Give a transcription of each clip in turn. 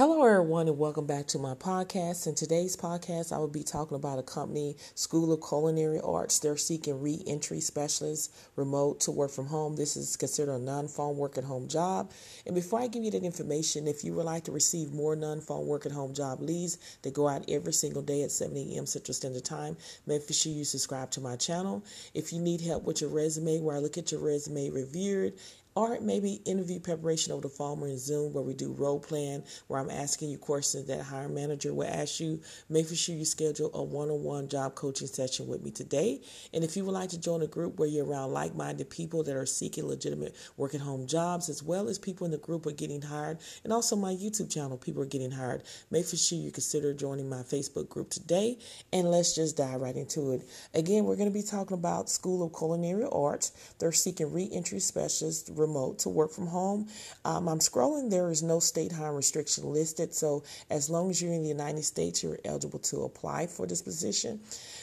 Hello, everyone, and welcome back to my podcast. In today's podcast, I will be talking about a company, School of Culinary Arts. They're seeking re entry specialists remote to work from home. This is considered a non phone work at home job. And before I give you that information, if you would like to receive more non phone work at home job leads that go out every single day at 7 a.m. Central Standard Time, make sure you subscribe to my channel. If you need help with your resume, where I look at your resume reviewed or maybe interview preparation over the phone or in Zoom where we do role playing, where I'm asking you questions that hiring manager will ask you. Make sure you schedule a one-on-one job coaching session with me today. And if you would like to join a group where you're around like-minded people that are seeking legitimate work at home jobs, as well as people in the group are getting hired, and also my YouTube channel, people are getting hired, make sure you consider joining my Facebook group today. And let's just dive right into it. Again, we're going to be talking about School of Culinary Arts. They're seeking re-entry specialists remote to work from home. Um, I'm scrolling, there is no state hiring restriction listed. So as long as you're in the United States, you're eligible to apply for this position.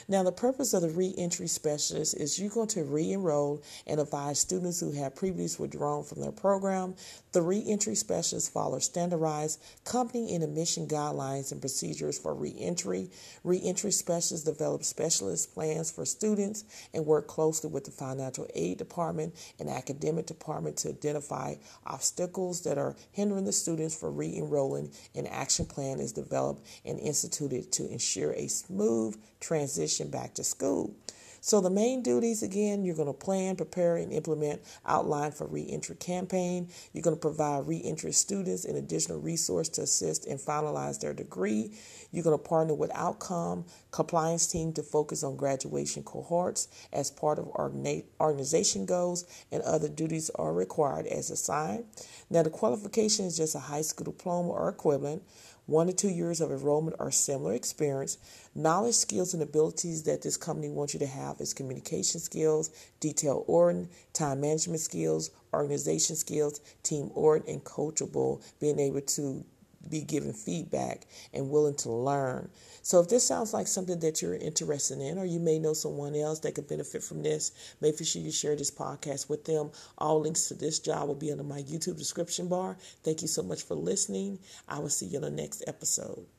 Now, the purpose of the reentry specialist is you're going to re enroll and advise students who have previously withdrawn from their program. The reentry specialist follows standardized company and admission guidelines and procedures for reentry. Reentry specialists develop specialist plans for students and work closely with the financial aid department and academic department department to identify obstacles that are hindering the students from re enrolling. An action plan is developed and instituted to ensure a smooth transition back to school. So the main duties again, you're going to plan, prepare, and implement outline for reentry campaign. You're going to provide reentry students an additional resource to assist and finalize their degree. You're going to partner with outcome compliance team to focus on graduation cohorts as part of our organization goals and other duties are required as assigned. Now the qualification is just a high school diploma or equivalent one to two years of enrollment or similar experience. Knowledge, skills, and abilities that this company wants you to have is communication skills, detail oriented, time management skills, organization skills, team oriented, and coachable, being able to be given feedback and willing to learn. So if this sounds like something that you're interested in, or you may know someone else that could benefit from this, make sure you share this podcast with them. All links to this job will be under my YouTube description bar. Thank you so much for listening. I will see you in the next episode.